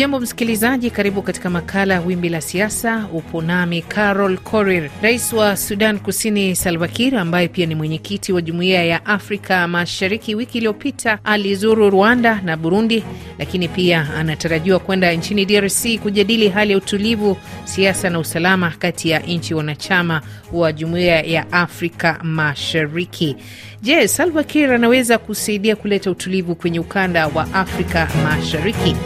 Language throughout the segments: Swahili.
Hujambo msikilizaji, karibu katika makala Wimbi la Siasa. Upo nami Carol Korir. Rais wa Sudan Kusini Salva Kiir, ambaye pia ni mwenyekiti wa Jumuiya ya Afrika Mashariki, wiki iliyopita alizuru Rwanda na Burundi, lakini pia anatarajiwa kwenda nchini DRC kujadili hali ya utulivu, siasa na usalama kati ya nchi wanachama wa Jumuiya ya Afrika Mashariki. Je, Salva Kiir anaweza kusaidia kuleta utulivu kwenye ukanda wa Afrika Mashariki?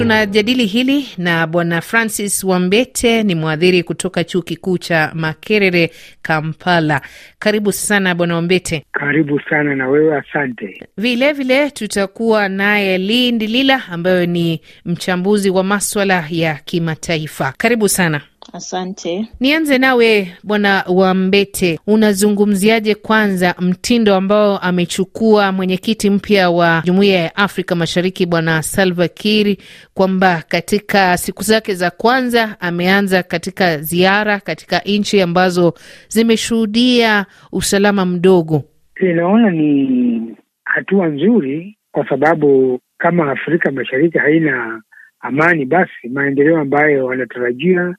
Tunajadili hili na Bwana Francis Wambete, ni mwadhiri kutoka chuo kikuu cha Makerere, Kampala. Karibu sana Bwana Wambete. Karibu sana na wewe, asante. Vilevile tutakuwa naye Lindi Lila ambayo ni mchambuzi wa maswala ya kimataifa. Karibu sana. Asante. Nianze nawe Bwana Wambete, unazungumziaje kwanza mtindo ambao amechukua mwenyekiti mpya wa Jumuiya ya Afrika Mashariki Bwana Salva Kiir, kwamba katika siku zake za kwanza ameanza katika ziara katika nchi ambazo zimeshuhudia usalama mdogo? Inaona ni hatua nzuri, kwa sababu kama Afrika Mashariki haina amani, basi maendeleo ambayo wanatarajia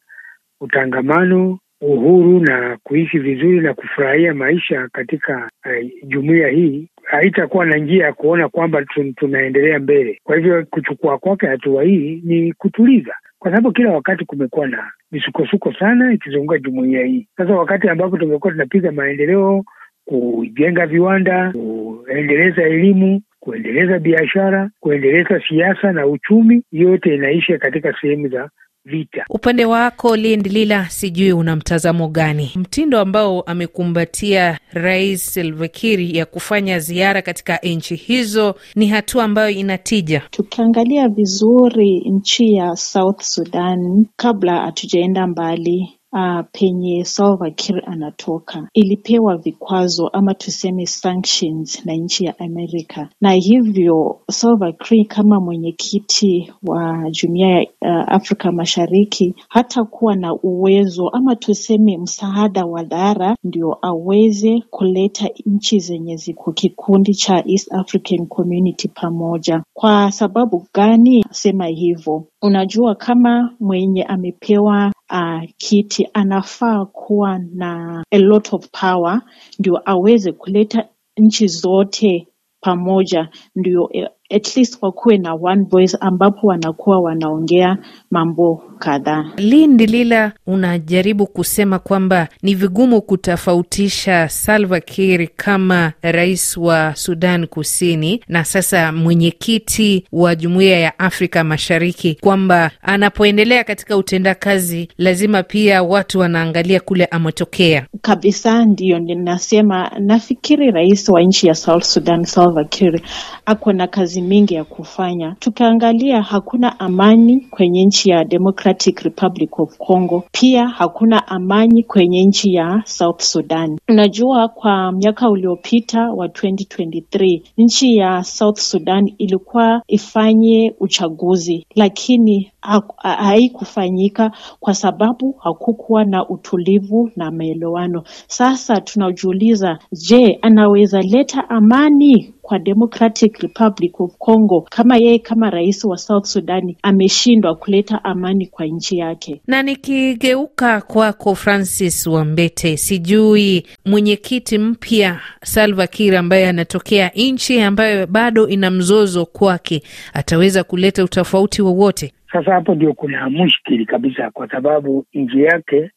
utangamano, uhuru na kuishi vizuri na kufurahia maisha katika uh, jumuiya hii haitakuwa na njia ya kuona kwamba tunaendelea mbele. Kwa hivyo kuchukua kwake hatua hii ni kutuliza, kwa sababu kila wakati kumekuwa na misukosuko sana ikizunguka jumuiya hii. Sasa wakati ambapo tumekuwa tunapiga maendeleo, kujenga viwanda, kuendeleza elimu kuendeleza biashara, kuendeleza siasa na uchumi, yote inaisha katika sehemu za vita. Upande wako Lind Lila, sijui una mtazamo gani? Mtindo ambao amekumbatia Rais Salva Kiir ya kufanya ziara katika nchi hizo ni hatua ambayo inatija. Tukiangalia vizuri nchi ya South Sudan, kabla hatujaenda mbali Uh, penye Salva Kiir anatoka ilipewa vikwazo ama tuseme sanctions na nchi ya Amerika, na hivyo Salva Kiir kama mwenyekiti wa jumuiya ya uh, Afrika Mashariki hata kuwa na uwezo ama tuseme msaada wa dhara ndio aweze kuleta nchi zenye ziko kikundi cha East African Community pamoja. Kwa sababu gani sema hivyo? Unajua, kama mwenye amepewa uh, kiti anafaa kuwa na a lot of power ndio aweze kuleta nchi zote pamoja, ndio at least wakuwe na one voice ambapo wanakuwa wanaongea mambo kadhaa. Lindi Lila, unajaribu kusema kwamba ni vigumu kutofautisha Salva Kiir kama rais wa Sudan Kusini na sasa mwenyekiti wa Jumuiya ya Afrika Mashariki, kwamba anapoendelea katika utendakazi lazima pia watu wanaangalia kule ametokea kabisa. Ndiyo ninasema, nafikiri rais wa nchi ya South Sudan Salva Kiir ako na kazi mingi ya kufanya. Tukiangalia hakuna amani kwenye nchi ya Democratic Republic of Congo, pia hakuna amani kwenye nchi ya South Sudan. Unajua, kwa miaka uliopita wa 2023 nchi ya South Sudan ilikuwa ifanye uchaguzi, lakini haikufanyika kwa sababu hakukuwa na utulivu na maelewano. Sasa tunajiuliza, je, anaweza leta amani kwa Democratic Republic of Congo kama yeye kama rais wa South Sudani ameshindwa kuleta amani kwa nchi yake? Na nikigeuka kwako Francis Wambete, sijui mwenyekiti mpya Salva Kiir ambaye anatokea nchi ambayo bado ina mzozo kwake, ataweza kuleta utofauti wowote? Sasa hapo ndio kuna mushkili kabisa, kwa sababu nchi yake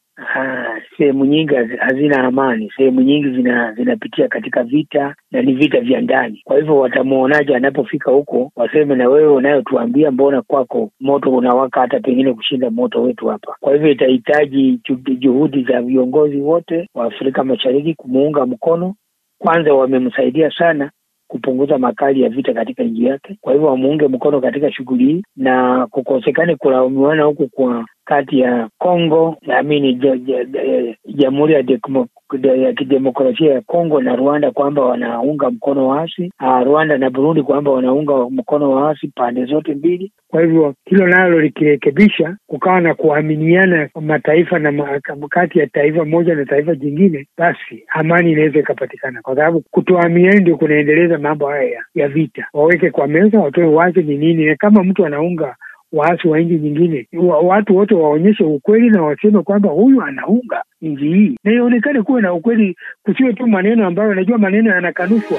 sehemu nyingi hazina amani, sehemu nyingi zina zinapitia katika vita na ni vita vya ndani. Kwa hivyo watamwonaje anapofika huko? Waseme na wewe unayotuambia, mbona kwako moto unawaka hata pengine kushinda moto wetu hapa. Kwa hivyo itahitaji juhudi za viongozi wote wa Afrika Mashariki kumuunga mkono. Kwanza wamemsaidia sana kupunguza makali ya vita katika nchi yake. Kwa hivyo wamuunge mkono katika shughuli hii na kukosekane kulaumiwana huku kwa kati ya Kongo naamini Jamhuri ya ya kidemokrasia ya Kongo na Rwanda kwamba wanaunga mkono waasi, Rwanda na Burundi kwamba wanaunga mkono waasi pande zote mbili. Kwa hivyo hilo nalo likirekebisha, kukawa na kuaminiana mataifa na kati ya taifa moja na taifa jingine, basi amani inaweza ikapatikana, kwa sababu kutoaminiana ndio kunaendeleza mambo haya ya vita. Waweke kwa meza, watoe wazi ni nini, na kama mtu anaunga waasi wa nchi nyingine, watu wote waonyeshe ukweli na waseme kwamba huyu anaunga nchi hii, na ionekane kuwe na ukweli, kusiwe tu maneno ambayo anajua maneno yanakanushwa.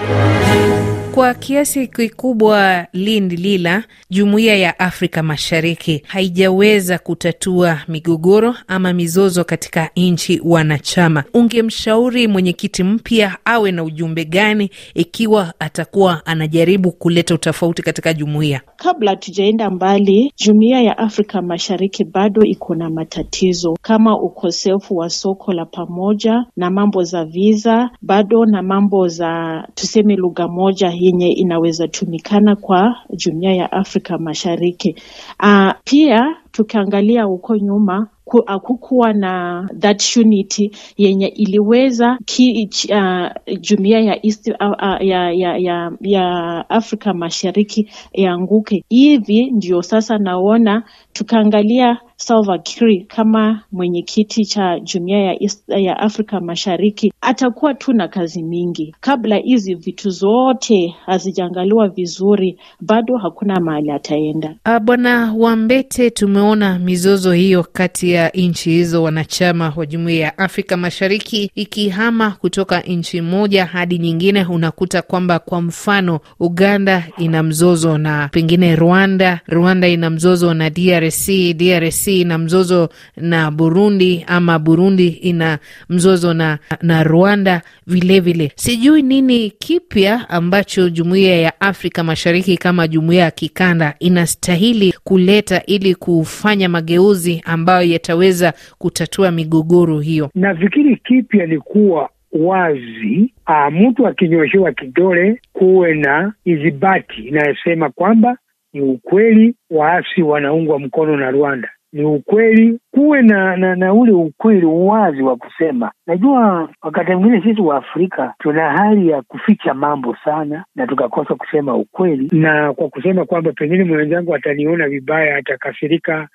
Kwa kiasi kikubwa, Lindi Lila, jumuiya ya Afrika Mashariki haijaweza kutatua migogoro ama mizozo katika nchi wanachama. Ungemshauri mwenyekiti mpya awe na ujumbe gani ikiwa atakuwa anajaribu kuleta utofauti katika jumuiya? Kabla tujaenda mbali, jumuiya ya Afrika Mashariki bado iko na matatizo kama ukosefu wa soko la pamoja na mambo za visa, bado na mambo za tuseme lugha moja yenye inaweza tumikana kwa jumuiya ya Afrika Mashariki. Uh, pia tukiangalia huko nyuma hakukuwa na that unity yenye iliweza ki, uh, jumuiya ya East, uh, ya, ya, ya, ya Afrika Mashariki ianguke. Hivi ndio sasa naona tukaangalia Salva Kiir kama mwenyekiti cha jumuiya ya, ya Afrika Mashariki atakuwa tu na kazi mingi. Kabla hizi vitu zote hazijaangaliwa vizuri, bado hakuna mahali ataenda. Bwana Wambete, tumeona mizozo hiyo kati ya nchi hizo wanachama wa jumuiya ya Afrika Mashariki ikihama kutoka nchi moja hadi nyingine. Unakuta kwamba kwa mfano Uganda ina mzozo na pengine Rwanda, Rwanda ina mzozo na DRC, DRC ina mzozo na Burundi ama Burundi ina mzozo na, na Rwanda vilevile vile. Sijui nini kipya ambacho jumuiya ya Afrika Mashariki kama jumuiya ya kikanda inastahili kuleta ili kufanya mageuzi ambayo yataweza kutatua migogoro hiyo. Nafikiri ni kuwa wazi, mtu akinyoshewa kidole kuwe na idhibati inayosema kwamba ni ukweli waasi wanaungwa mkono na Rwanda ni ukweli, kuwe na, na na ule ukweli, uwazi wa kusema. Najua wakati mwingine sisi wa Afrika tuna hali ya kuficha mambo sana na tukakosa kusema ukweli, na kwa kusema kwamba pengine mwenzangu ataniona vibaya, atakasirika,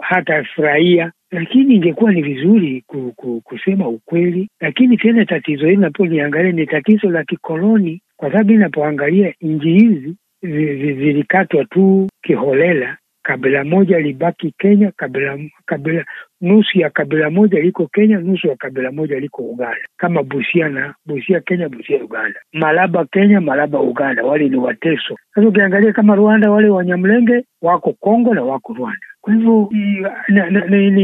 hatafurahia, lakini ingekuwa ni vizuri ku, ku, kusema ukweli. Lakini tena tatizo hili napoliangalia ni tatizo la kikoloni, kwa sababu inapoangalia nchi hizi zilikatwa tu kiholela kabila moja libaki Kenya, kabila kabila nusu ya kabila moja liko Kenya, nusu ya kabila moja liko Uganda, kama Busia na Busia Kenya, Busia Uganda, Malaba Kenya, Malaba Uganda, wale ni Wateso. Sasa ukiangalia kama Rwanda, wale Wanyamlenge wako Kongo na wako Rwanda. Kwa hivyo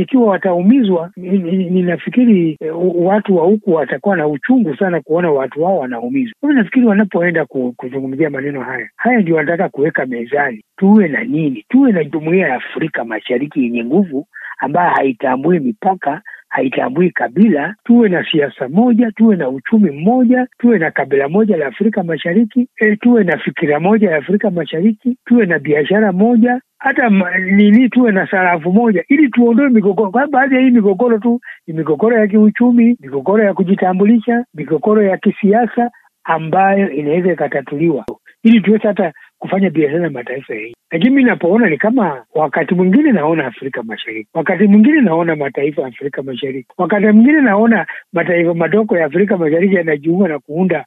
ikiwa wataumizwa, ninafikiri watu wa huku watakuwa na uchungu sana kuona watu wao wanaumizwa. Kwa hivyo nafikiri wanapoenda kuzungumzia maneno haya haya, ndio wanataka kuweka mezani, tuwe na nini? Tuwe na jumuiya ya Afrika Mashariki yenye nguvu ambayo haitambui mipaka, haitambui kabila. Tuwe na siasa moja, tuwe na uchumi mmoja, tuwe na kabila moja la Afrika Mashariki, e, tuwe na fikira moja ya Afrika Mashariki, tuwe na biashara moja hata nini, tuwe na sarafu moja ili tuondoe migogoro, kwa baadhi ya hii migogoro tu ni migogoro ya kiuchumi, migogoro ya kujitambulisha, migogoro ya kisiasa ambayo inaweza ikatatuliwa ili tuweze hata kufanya biashara na mataifa ya. Lakini mi napoona ni kama wakati mwingine naona Afrika Mashariki, wakati mwingine naona mataifa ya Afrika Mashariki, wakati mwingine naona mataifa madogo ya Afrika Mashariki yanajiunga na kuunda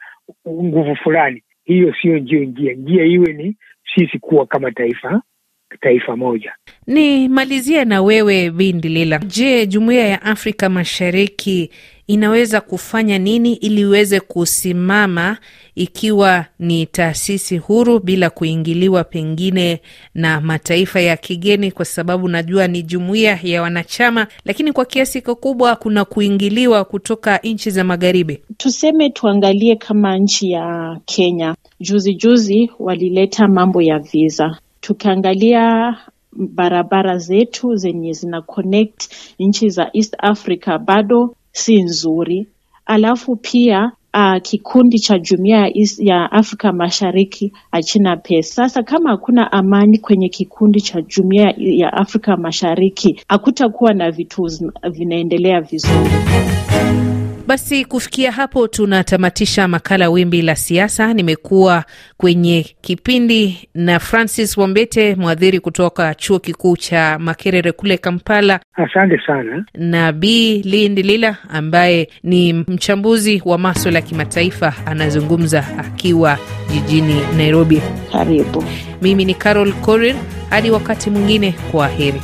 nguvu fulani. Hiyo sio njio njia. Njia iwe ni sisi kuwa kama taifa taifa moja. Nimalizie na wewe Bindilila. Je, jumuiya ya Afrika Mashariki inaweza kufanya nini ili iweze kusimama ikiwa ni taasisi huru bila kuingiliwa pengine na mataifa ya kigeni? Kwa sababu najua ni jumuiya ya wanachama, lakini kwa kiasi kikubwa kuna kuingiliwa kutoka nchi za magharibi. Tuseme tuangalie kama nchi ya Kenya, juzi juzi walileta mambo ya visa tukiangalia barabara zetu zenye zina connect nchi za East Africa bado si nzuri. Alafu pia uh, kikundi cha jumuiya ya Afrika Mashariki achina pesa. Sasa kama hakuna amani kwenye kikundi cha jumuiya ya Afrika Mashariki, hakutakuwa na vitu vinaendelea vizuri. Basi kufikia hapo tunatamatisha makala Wimbi la Siasa. Nimekuwa kwenye kipindi na Francis Wambete, mwadhiri kutoka chuo kikuu cha Makerere kule Kampala. Asante sana. Na B Lindilila ambaye ni mchambuzi wa maswala ya kimataifa, anazungumza akiwa jijini Nairobi. Karibu. Mimi ni Carol Korir, hadi wakati mwingine, kwa heri.